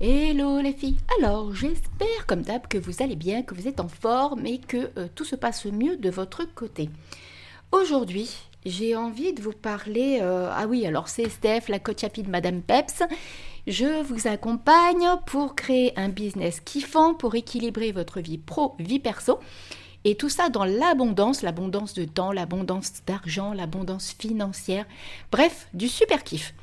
Hello les filles Alors j'espère comme d'hab que vous allez bien, que vous êtes en forme et que euh, tout se passe mieux de votre côté. Aujourd'hui j'ai envie de vous parler... euh, ah oui alors c'est Steph, la coach happy de Madame Peps. Je vous accompagne pour créer un business kiffant, pour équilibrer votre vie pro, vie perso. Et tout ça dans l'abondance, l'abondance de temps, l'abondance d'argent, l'abondance financière. Bref, du super kiff.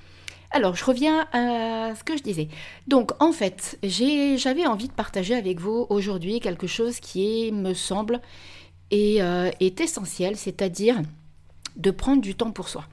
Alors, je reviens à ce que je disais. Donc, en fait, j'avais envie de partager avec vous aujourd'hui quelque chose qui me semble, est, euh, est essentiel, c'est-à-dire de prendre du temps pour soi.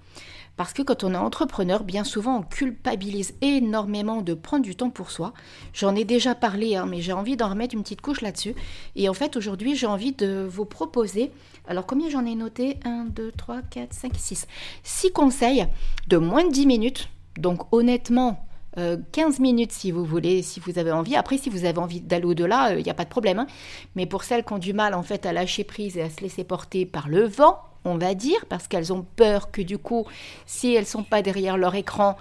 Parce que quand on est entrepreneur, bien souvent, on culpabilise énormément de prendre du temps pour soi. J'en ai déjà parlé, hein, mais j'ai envie d'en remettre une petite couche là-dessus. Et en fait, aujourd'hui, j'ai envie de vous proposer, alors combien j'en ai noté? 1, 2, 3, 4, 5, 6. 6 conseils de moins de 10 minutes. Donc honnêtement, euh, 15 minutes si vous voulez, si vous avez envie. Après, si vous avez envie d'aller au-delà, il n'y a pas de problème. hein. Mais pour celles qui ont du mal en fait à lâcher prise et à se laisser porter par le vent, on va dire, parce qu'elles ont peur que du coup, si elles sont pas derrière leur écran,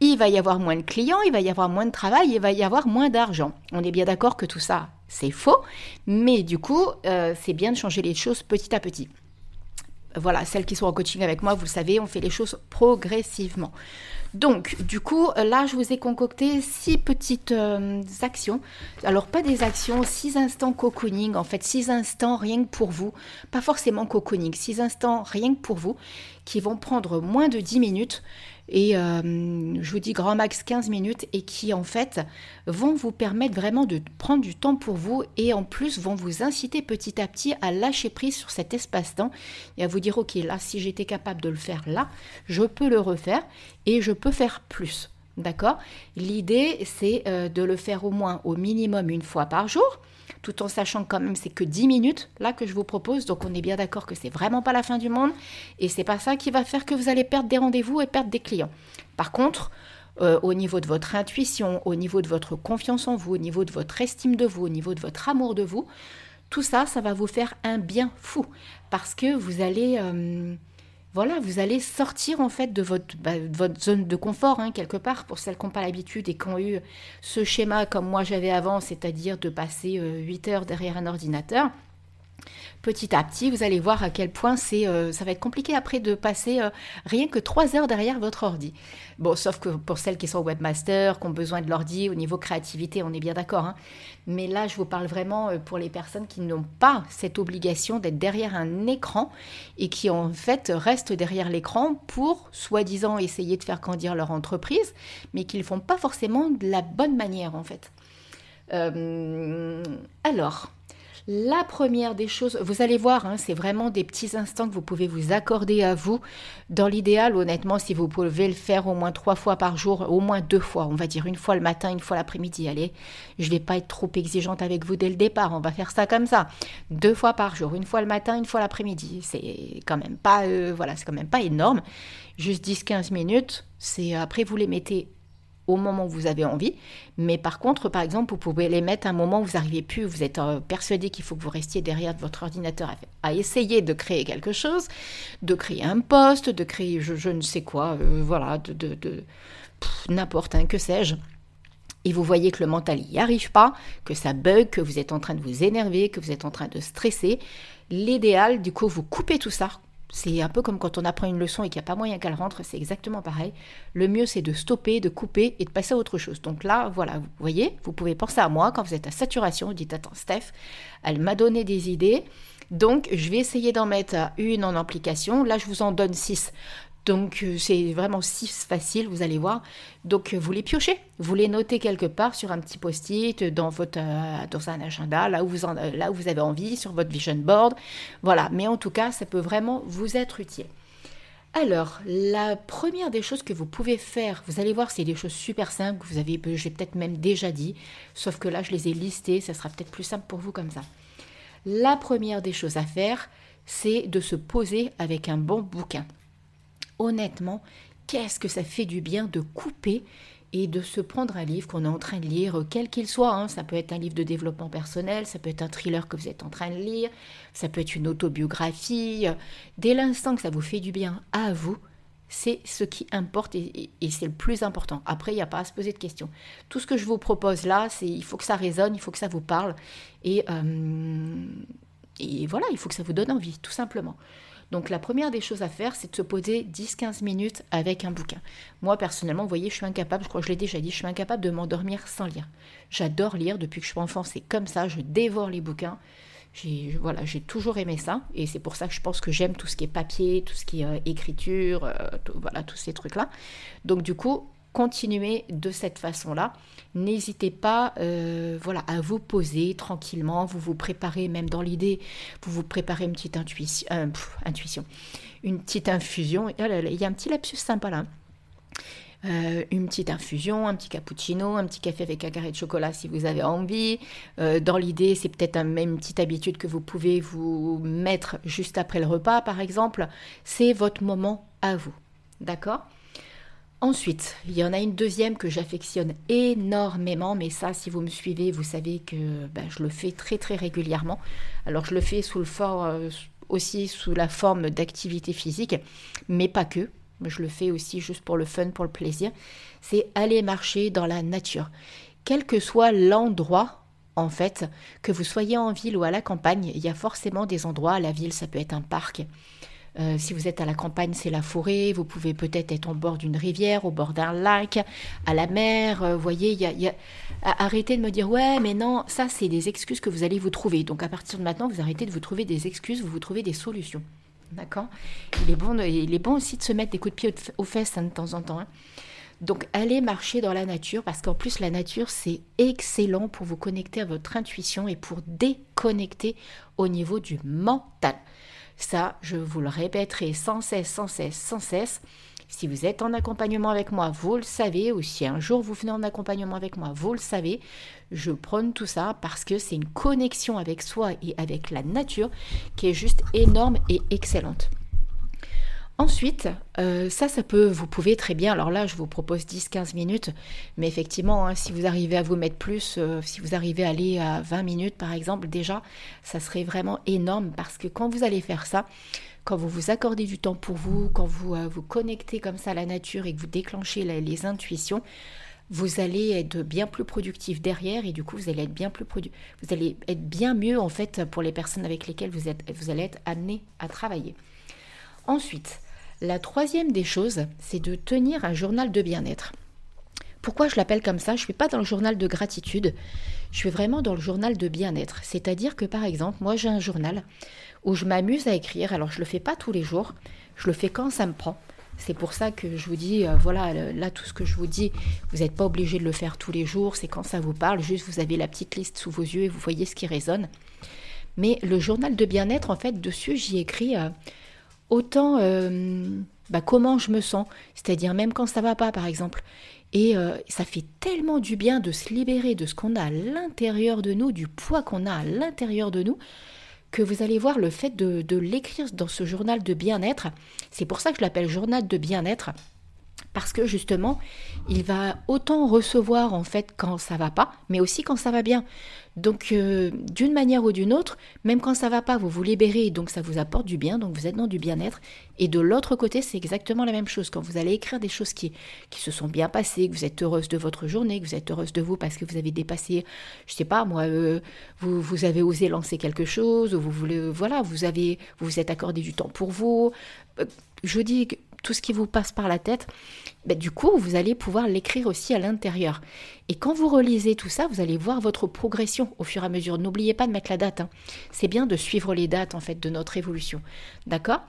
il va y avoir moins de clients, il va y avoir moins de travail, il va y avoir moins d'argent. On est bien d'accord que tout ça, c'est faux, mais du coup, euh, c'est bien de changer les choses petit à petit. Voilà, celles qui sont en coaching avec moi, vous le savez, on fait les choses progressivement. Donc, du coup, là, je vous ai concocté six petites euh, actions. Alors, pas des actions, six instants cocooning, en fait, six instants rien que pour vous. Pas forcément cocooning, six instants rien que pour vous, qui vont prendre moins de 10 minutes. Et euh, je vous dis grand max 15 minutes et qui en fait vont vous permettre vraiment de prendre du temps pour vous et en plus vont vous inciter petit à petit à lâcher prise sur cet espace-temps et à vous dire ok là si j'étais capable de le faire là, je peux le refaire et je peux faire plus. D'accord? L'idée c'est euh, de le faire au moins au minimum une fois par jour tout en sachant quand même c'est que 10 minutes là que je vous propose donc on est bien d'accord que c'est vraiment pas la fin du monde et c'est pas ça qui va faire que vous allez perdre des rendez-vous et perdre des clients. Par contre, euh, au niveau de votre intuition, au niveau de votre confiance en vous, au niveau de votre estime de vous, au niveau de votre amour de vous, tout ça, ça va vous faire un bien fou parce que vous allez, euh, voilà, vous allez sortir en fait de votre, bah, zone de confort hein, quelque part pour celles qui n'ont pas l'habitude et qui ont eu ce schéma comme moi j'avais avant, c'est-à-dire de passer euh, 8 heures derrière un ordinateur petit à petit, vous allez voir à quel point euh, ça va être compliqué après de passer euh, rien que 3 heures derrière votre ordi. Bon, sauf que pour celles qui sont webmasters, qui ont besoin de l'ordi au niveau créativité, on est bien d'accord. hein. Mais là, je vous parle vraiment euh, pour les personnes qui n'ont pas cette obligation d'être derrière un écran et qui en fait restent derrière l'écran pour soi-disant essayer de faire grandir leur entreprise, mais qui ne font pas forcément de la bonne manière en fait. Alors, la première des choses, vous allez voir, hein, c'est vraiment des petits instants que vous pouvez vous accorder à vous. Dans l'idéal, honnêtement, si vous pouvez le faire au moins trois fois par jour, au moins deux fois, on va dire une fois le matin, une fois l'après-midi. Allez, je vais pas être trop exigeante avec vous dès le départ, on va faire ça comme ça. Deux fois par jour, une fois le matin, une fois l'après-midi. C'est quand même pas, euh, voilà, c'est quand même pas énorme. Juste 10-15 minutes. C'est après vous les mettez moment où vous avez envie. Mais par contre, par exemple, vous pouvez les mettre à un moment où vous n'arrivez plus, vous êtes euh, persuadé qu'il faut que vous restiez derrière votre ordinateur à, essayer de créer quelque chose, de créer un poste, de créer je, ne sais quoi, euh, voilà, de, n'importe un, que sais-je. Et vous voyez que le mental n'y arrive pas, que ça bug, que vous êtes en train de vous énerver, que vous êtes en train de stresser. L'idéal, du coup, vous coupez tout ça, c'est un peu comme quand on apprend une leçon et qu'il n'y a pas moyen qu'elle rentre, c'est exactement pareil. Le mieux, c'est de stopper, de couper et de passer à autre chose. Donc là, voilà, vous voyez, vous pouvez penser à moi quand vous êtes à saturation, vous dites, attends, Steph, elle m'a donné des idées, donc je vais essayer d'en mettre une en application. Là, je vous en donne six. Donc euh, c'est vraiment si facile, vous allez voir. Donc euh, vous les piochez, vous les notez quelque part sur un petit post-it, dans votre euh, dans un agenda, là où vous en- là où vous avez envie, sur votre vision board, voilà. Mais en tout cas, ça peut vraiment vous être utile. Alors, la première des choses que vous pouvez faire, vous allez voir, c'est des choses super simples que vous avez, j'ai peut-être même déjà dit, sauf que là, je les ai listées, ça sera peut-être plus simple pour vous comme ça. La première des choses à faire, c'est de se poser avec un bon bouquin honnêtement, qu'est-ce que ça fait du bien de couper et de se prendre un livre qu'on est en train de lire, quel qu'il soit. hein. Ça peut être un livre de développement personnel, ça peut être un thriller que vous êtes en train de lire, ça peut être une autobiographie. Dès l'instant que ça vous fait du bien à vous, C'est ce qui importe et, c'est le plus important. Après, il n'y a pas à se poser de questions. Tout ce que je vous propose là, c'est il faut que ça résonne, il faut que ça vous parle. Et, euh, et voilà, il faut que ça vous donne envie, tout simplement. Donc la première des choses à faire, c'est de se poser 10-15 minutes avec un bouquin. Moi personnellement, vous voyez, je suis incapable, je crois que je l'ai déjà dit, je suis incapable de m'endormir sans lire. J'adore lire depuis que je suis enfant, c'est comme ça, je dévore les bouquins. J'ai voilà, j'ai toujours aimé ça et c'est pour ça que je pense que j'aime tout ce qui est papier, tout ce qui est euh, écriture, euh, voilà tous ces trucs là. Donc du coup, continuez de cette façon-là. N'hésitez pas euh, voilà, à vous poser tranquillement, vous vous préparez même dans l'idée, vous vous préparez une petite intuition, intuition une petite infusion. Oh il y a un petit lapsus sympa là. Euh, une petite infusion, un petit cappuccino, un petit café avec un carré de chocolat si vous avez envie. Euh, dans l'idée, c'est peut-être même une petite habitude que vous pouvez vous mettre juste après le repas, par exemple. C'est votre moment à vous. D'accord? Ensuite, il y en a une deuxième que j'affectionne énormément, mais ça, si vous me suivez, vous savez que ben, je le fais très très régulièrement. Alors, je le fais sous euh, aussi sous la forme d'activité physique, mais pas que je le fais aussi juste pour le fun, pour le plaisir, c'est aller marcher dans la nature. Quel que soit l'endroit, en fait, que vous soyez en ville ou à la campagne, il y a forcément des endroits, à la ville ça peut être un parc, euh, si vous êtes à la campagne, c'est la forêt. Vous pouvez peut-être être au bord d'une rivière, au bord d'un lac, à la mer. Euh, voyez, arrêtez de me dire ouais, mais non, ça c'est des excuses que vous allez vous trouver. Donc à partir de maintenant, vous arrêtez de vous trouver des excuses, vous vous trouvez des solutions. D'accord? Il, est bon il est bon aussi de se mettre des coups de pied aux fesses hein, de temps en temps. Hein. Donc allez marcher dans la nature parce qu'en plus la nature c'est excellent pour vous connecter à votre intuition et pour déconnecter au niveau du mental. Ça, je vous le répéterai sans cesse, sans cesse, sans cesse. Si vous êtes en accompagnement avec moi, vous le savez, ou si un jour vous venez en accompagnement avec moi, vous le savez, je prône tout ça parce que c'est une connexion avec soi et avec la nature qui est juste énorme et excellente. Ensuite, euh, ça, ça peut, vous pouvez très bien, alors là, je vous propose 10-15 minutes, mais effectivement, hein, si vous arrivez à vous mettre plus, euh, si vous arrivez à aller à 20 minutes, par exemple, déjà, ça serait vraiment énorme parce que quand vous allez faire ça, quand vous vous accordez du temps pour vous, quand vous euh, vous connectez comme ça à la nature et que vous déclenchez les intuitions, vous allez être bien plus productif derrière et du coup vous allez être bien plus vous allez être bien mieux en fait pour les personnes avec lesquelles vous, êtes, vous allez être amené à travailler. Ensuite, la troisième des choses, c'est de tenir un journal de bien-être. Pourquoi je l'appelle comme ça? Je ne suis pas dans le journal de gratitude, je suis vraiment dans le journal de bien-être. C'est-à-dire que par exemple, moi j'ai un journal où je m'amuse à écrire. Alors je ne le fais pas tous les jours, je le fais quand ça me prend. C'est pour ça que je vous dis, euh, voilà, là, tout ce que je vous dis, vous n'êtes pas obligé de le faire tous les jours, c'est quand ça vous parle, juste vous avez la petite liste sous vos yeux et vous voyez ce qui résonne. Mais le journal de bien-être, en fait, dessus, j'y écris euh, autant euh, bah, comment je me sens, c'est-à-dire même quand ça va pas, par exemple. Et ça fait tellement du bien de se libérer de ce qu'on a à l'intérieur de nous, du poids qu'on a à l'intérieur de nous, que vous allez voir le fait de, l'écrire dans ce journal de bien-être. C'est pour ça que je l'appelle journal de bien-être parce que justement, il va autant recevoir en fait quand ça va pas, mais aussi quand ça va bien. Donc euh, d'une manière ou d'une autre, même quand ça va pas, vous vous libérez, donc ça vous apporte du bien, donc vous êtes dans du bien-être. Et de l'autre côté, c'est exactement la même chose. Quand vous allez écrire des choses qui, qui se sont bien passées, que vous êtes heureuse de votre journée, que vous êtes heureuse de vous parce que vous avez dépassé, je sais pas moi, euh, vous, vous avez osé lancer quelque chose, ou vous voulez, voilà, vous avez, vous vous êtes accordé du temps pour vous. Euh, je dis tout ce qui vous passe par la tête, ben, du coup, vous allez pouvoir l'écrire aussi à l'intérieur. Et quand vous relisez tout ça, vous allez voir votre progression au fur et à mesure. N'oubliez pas de mettre la date. Hein. C'est bien de suivre les dates en fait de notre évolution. D'accord?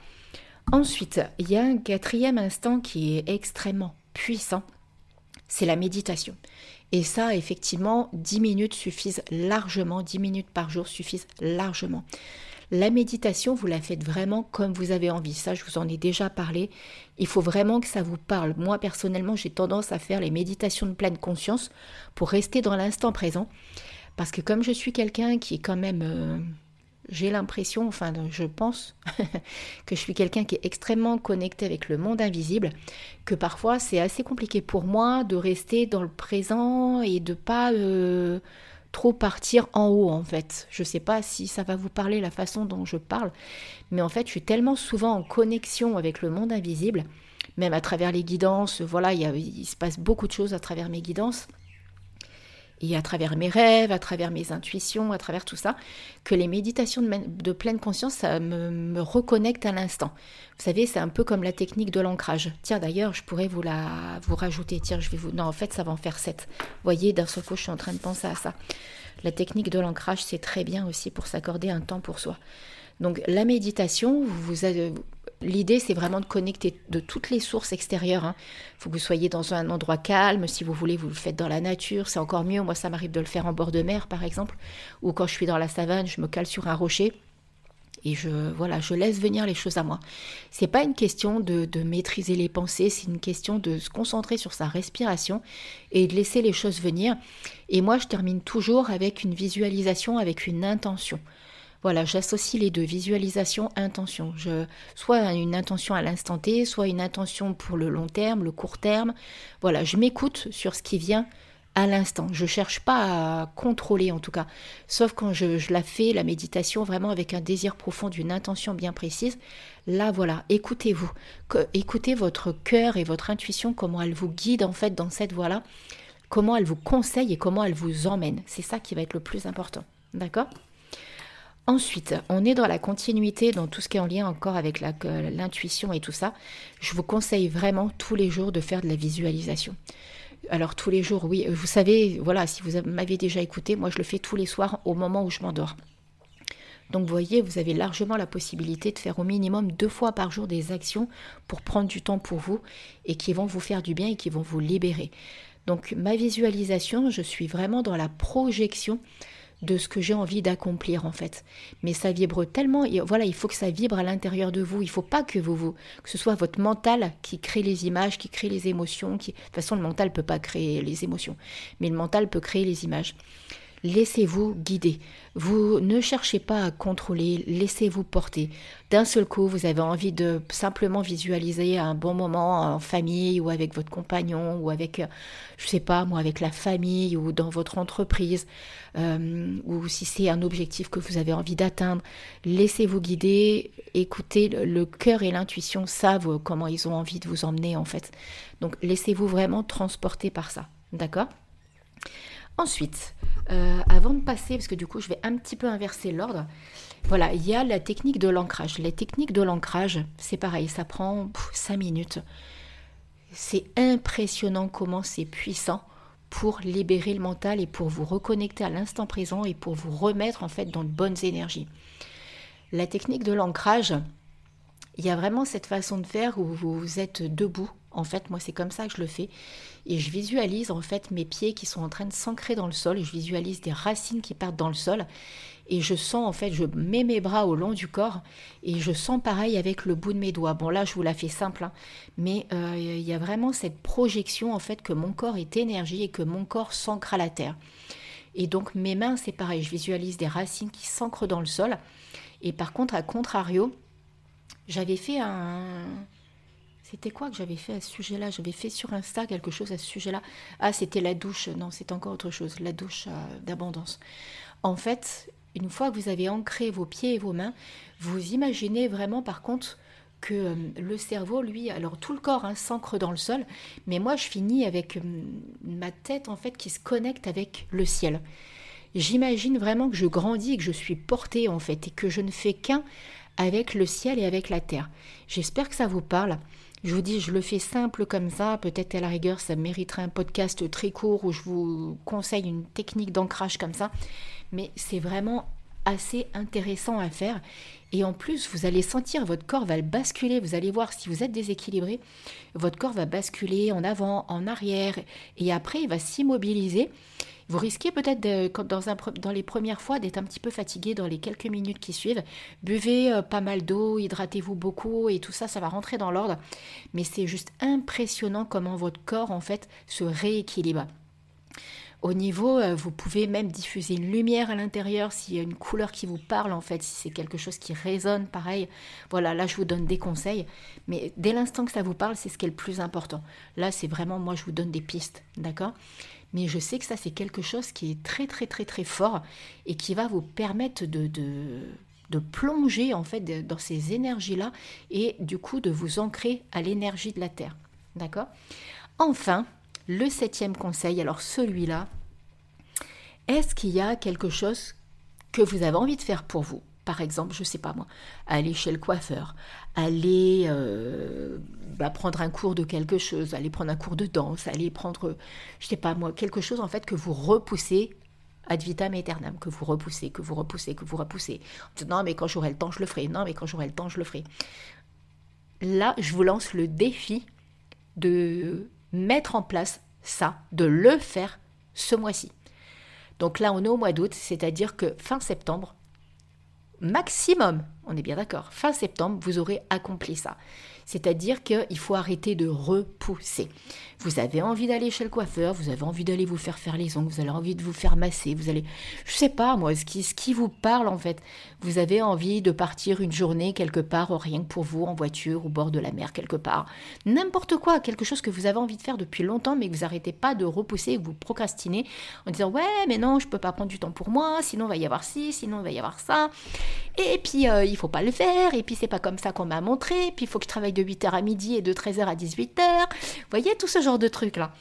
Ensuite, il y a un quatrième instant qui est extrêmement puissant, c'est la méditation. Et ça, effectivement, 10 minutes suffisent largement, 10 minutes par jour suffisent largement. La méditation, vous la faites vraiment comme vous avez envie. Ça, je vous en ai déjà parlé. Il faut vraiment que ça vous parle. Moi, personnellement, j'ai tendance à faire les méditations de pleine conscience pour rester dans l'instant présent. Parce que comme je suis quelqu'un qui est quand même... Euh, j'ai l'impression, enfin je pense, que je suis quelqu'un qui est extrêmement connecté avec le monde invisible, que parfois c'est assez compliqué pour moi de rester dans le présent et de pas... Euh, trop partir en haut en fait. Je sais pas si ça va vous parler la façon dont je parle, mais en fait je suis tellement souvent en connexion avec le monde invisible même à travers les guidances. Voilà, il, il se passe beaucoup de choses à travers mes guidances et à travers mes rêves, à travers mes intuitions, à travers tout ça, que les méditations de, pleine conscience, ça me, me reconnecte à l'instant. Vous savez, c'est un peu comme la technique de l'ancrage. Tiens, d'ailleurs, je pourrais vous la vous rajouter. Tiens, je vais vous. Non, en fait, ça va en faire 7. Vous voyez, d'un seul coup, je suis en train de penser à ça. La technique de l'ancrage, c'est très bien aussi pour s'accorder un temps pour soi. Donc, la méditation, vous, avez, l'idée, c'est vraiment de connecter de toutes les sources extérieures. Il hein. faut que vous soyez dans un endroit calme. Si vous voulez, vous le faites dans la nature. C'est encore mieux. Moi, ça m'arrive de le faire en bord de mer, par exemple. Ou quand je suis dans la savane, je me cale sur un rocher. Et je, voilà, je laisse venir les choses à moi. C'est pas une question de, de maîtriser les pensées, c'est une question de se concentrer sur sa respiration et de laisser les choses venir. Et moi, je termine toujours avec une visualisation, avec une intention. Voilà, j'associe les deux, visualisation, intention. Je, soit une intention à l'instant T, soit une intention pour le long terme, le court terme. Voilà, je m'écoute sur ce qui vient à l'instant. Je ne cherche pas à contrôler en tout cas, sauf quand je, la fais, la méditation, vraiment avec un désir profond d'une intention bien précise. Là, voilà, écoutez-vous, écoutez votre cœur et votre intuition, comment elle vous guide en fait dans cette voie-là, comment elle vous conseille et comment elle vous emmène. C'est ça qui va être le plus important. D'accord? Ensuite, on est dans la continuité, dans tout ce qui est en lien encore avec l'intuition et tout ça. Je vous conseille vraiment tous les jours de faire de la visualisation. Alors tous les jours, oui, vous savez, voilà, si vous m'avez déjà écouté, moi je le fais tous les soirs au moment où je m'endors. Donc vous voyez, vous avez largement la possibilité de faire au minimum deux fois par jour des actions pour prendre du temps pour vous et qui vont vous faire du bien et qui vont vous libérer. Donc ma visualisation, je suis vraiment dans la projection de ce que j'ai envie d'accomplir en fait. Mais ça vibre tellement, voilà, il faut que ça vibre à l'intérieur de vous. Il faut pas que vous, vous, que ce soit votre mental qui crée les images, qui crée les émotions. Qui... De toute façon, le mental peut pas créer les émotions, mais le mental peut créer les images. Laissez-vous guider. Vous ne cherchez pas à contrôler, laissez-vous porter. D'un seul coup, vous avez envie de simplement visualiser un bon moment en famille ou avec votre compagnon ou avec, euh, je sais pas moi, avec la famille ou dans votre entreprise euh, ou si c'est un objectif que vous avez envie d'atteindre. Laissez-vous guider, écoutez, le cœur et l'intuition savent comment ils ont envie de vous emmener en fait. Donc laissez-vous vraiment transporter par ça. D'accord? Ensuite, euh, avant de passer, parce que du coup je vais un petit peu inverser l'ordre, voilà, il y a la technique de l'ancrage. Les techniques de l'ancrage, c'est pareil, ça prend 5 minutes. C'est impressionnant comment c'est puissant pour libérer le mental et pour vous reconnecter à l'instant présent et pour vous remettre en fait dans de bonnes énergies. La technique de l'ancrage, il y a vraiment cette façon de faire où vous êtes debout en fait, moi, c'est comme ça que je le fais. Et je visualise en fait mes pieds qui sont en train de s'ancrer dans le sol. Je visualise des racines qui partent dans le sol. Et je sens en fait, je mets mes bras au long du corps et je sens pareil avec le bout de mes doigts. Bon là, je vous la fais simple, hein. mais euh, il y a vraiment cette projection en fait que mon corps est énergie et que mon corps s'ancre à la terre. Et donc mes mains, c'est pareil, je visualise des racines qui s'ancrent dans le sol. Et par contre, à contrario, j'avais fait un, c'était quoi que j'avais fait à ce sujet-là? J'avais fait sur Insta quelque chose à ce sujet-là. Ah, c'était la douche. Non, c'est encore autre chose. La douche euh, d'abondance. En fait, une fois que vous avez ancré vos pieds et vos mains, vous imaginez vraiment par contre que euh, le cerveau, lui, alors tout le corps hein, s'ancre dans le sol, mais moi je finis avec euh, ma tête en fait qui se connecte avec le ciel. J'imagine vraiment que je grandis et que je suis portée en fait et que je ne fais qu'un avec le ciel et avec la terre. J'espère que ça vous parle. Je vous dis, je le fais simple comme ça. Peut-être à la rigueur, ça mériterait un podcast très court où je vous conseille une technique d'ancrage comme ça. Mais c'est vraiment assez intéressant à faire. Et en plus, vous allez sentir, votre corps va basculer. Vous allez voir si vous êtes déséquilibré, votre corps va basculer en avant, en arrière. Et après, il va s'immobiliser. Vous risquez peut-être dans, dans les premières fois d'être un petit peu fatigué dans les quelques minutes qui suivent. Buvez euh, pas mal d'eau, hydratez-vous beaucoup et tout ça, ça va rentrer dans l'ordre. Mais c'est juste impressionnant comment votre corps en fait se rééquilibre. Au niveau, euh, vous pouvez même diffuser une lumière à l'intérieur s'il y a une couleur qui vous parle en fait, si c'est quelque chose qui résonne, pareil. Voilà, là je vous donne des conseils, mais dès l'instant que ça vous parle, c'est ce qui est le plus important. Là, c'est vraiment moi je vous donne des pistes, d'accord? Mais je sais que ça, c'est quelque chose qui est très, très, très, très fort et qui va vous permettre de, de plonger en fait dans ces énergies-là et du coup de vous ancrer à l'énergie de la Terre. D'accord? Enfin, le septième conseil, alors celui-là, est-ce qu'il y a quelque chose que vous avez envie de faire pour vous? Par exemple, je ne sais pas moi, aller chez le coiffeur, aller euh, bah, prendre un cours de quelque chose, aller prendre un cours de danse, aller prendre, je sais pas moi, quelque chose en fait que vous repoussez ad vitam aeternam, que vous repoussez, que vous repoussez, que vous repoussez. Non, mais quand j'aurai le temps, je le ferai. Non, mais quand j'aurai le temps, je le ferai. Là, je vous lance le défi de mettre en place ça, de le faire ce mois-ci. Donc là, on est au mois d'août, c'est-à-dire que fin septembre, maximum, on est bien d'accord, fin septembre, vous aurez accompli ça. C'est-à-dire qu'il faut arrêter de repousser. Vous avez envie d'aller chez le coiffeur, vous avez envie d'aller vous faire faire les ongles, vous avez envie de vous faire masser, vous allez, je sais pas moi, ce qui, ce qui vous parle en fait. Vous avez envie de partir une journée quelque part, rien que pour vous, en voiture, au bord de la mer quelque part. N'importe quoi, quelque chose que vous avez envie de faire depuis longtemps, mais que vous n'arrêtez pas de repousser, vous procrastinez en disant ouais, mais non, je peux pas prendre du temps pour moi, sinon il va y avoir ci, sinon il va y avoir ça. Et puis euh, il faut pas le faire, et puis c'est pas comme ça qu'on m'a montré, puis il faut que je travaille de 8h à midi et de 13h à 18h. Vous voyez tout ce genre de trucs là.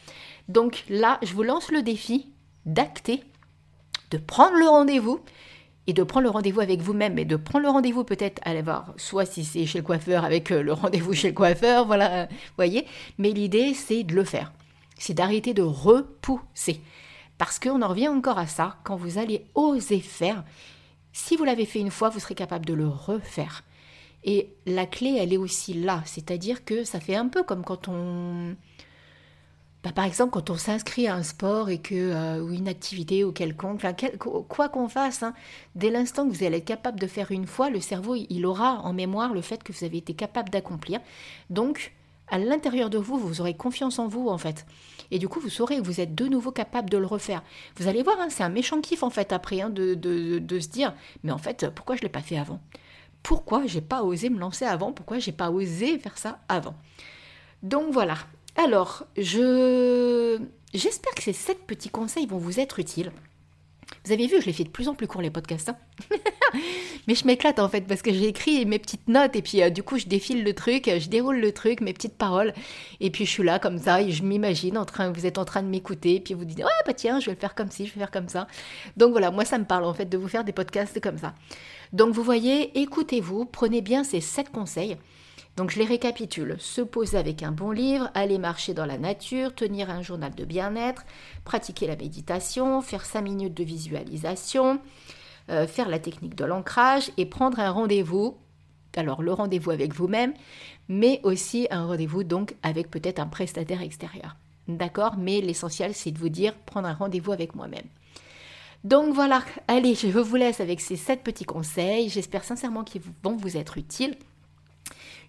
Donc là, je vous lance le défi d'acter, de prendre le rendez-vous et de prendre le rendez-vous avec vous-même et de prendre le rendez-vous peut-être aller voir soit si c'est chez le coiffeur avec euh, le rendez-vous chez le coiffeur, voilà, vous voyez. Mais l'idée c'est de le faire. C'est d'arrêter de repousser. Parce qu'on en revient encore à ça, quand vous allez oser faire, si vous l'avez fait une fois, vous serez capable de le refaire. Et la clé, elle est aussi là. C'est-à-dire que ça fait un peu comme quand on... Bah, par exemple, quand on s'inscrit à un sport et que, euh, ou une activité ou quelconque, quoi qu'on fasse, hein, dès l'instant que vous allez être capable de faire une fois, le cerveau, il aura en mémoire le fait que vous avez été capable d'accomplir. Donc, à l'intérieur de vous, vous aurez confiance en vous, en fait. Et du coup, vous saurez vous êtes de nouveau capable de le refaire. Vous allez voir, hein, c'est un méchant kiff, en fait, après, hein, de, de, se dire, mais en fait, pourquoi je ne l'ai pas fait avant? Pourquoi j'ai pas osé me lancer avant, pourquoi j'ai pas osé faire ça avant. Donc voilà. Alors, je j'espère que ces sept petits conseils vont vous être utiles. Vous avez vu, je les fais de plus en plus court les podcasts. Hein. Mais je m'éclate en fait parce que j'ai écrit mes petites notes et puis euh, du coup je défile le truc, je déroule le truc, mes petites paroles et puis je suis là comme ça et je m'imagine en train, vous êtes en train de m'écouter et puis vous dites ouais bah tiens je vais le faire comme ci, je vais faire comme ça. Donc voilà, moi ça me parle en fait de vous faire des podcasts comme ça. Donc vous voyez, écoutez-vous, prenez bien ces sept conseils. Donc je les récapitule. Se poser avec un bon livre, aller marcher dans la nature, tenir un journal de bien-être, pratiquer la méditation, faire 5 minutes de visualisation, euh, faire la technique de l'ancrage et prendre un rendez-vous. Alors le rendez-vous avec vous-même, mais aussi un rendez-vous donc avec peut-être un prestataire extérieur. D'accord? Mais l'essentiel c'est de vous dire prendre un rendez-vous avec moi-même. Donc voilà, allez, je vous laisse avec ces sept petits conseils. J'espère sincèrement qu'ils vont vous être utiles.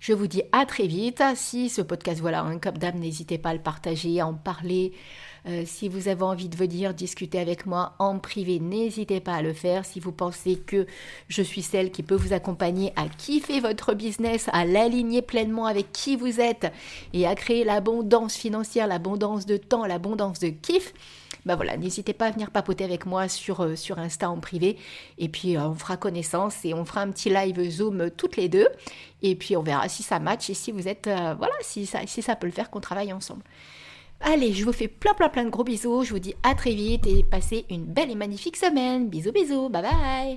Je vous dis à très vite. Si ce podcast, voilà, un cop d'âme, n'hésitez pas à le partager, à en parler. Euh, si vous avez envie de venir discuter avec moi en privé, n'hésitez pas à le faire. Si vous pensez que je suis celle qui peut vous accompagner à kiffer votre business, à l'aligner pleinement avec qui vous êtes et à créer l'abondance financière, l'abondance de temps, l'abondance de kiff, bah voilà, n'hésitez pas à venir papoter avec moi sur, euh, sur Insta en privé. Et puis euh, on fera connaissance et on fera un petit live Zoom toutes les deux. Et puis on verra si ça match et si vous êtes, euh, voilà, si ça, si ça peut le faire qu'on travaille ensemble. Allez, je vous fais plein plein plein de gros bisous. Je vous dis à très vite et passez une belle et magnifique semaine. Bisous bisous, bye bye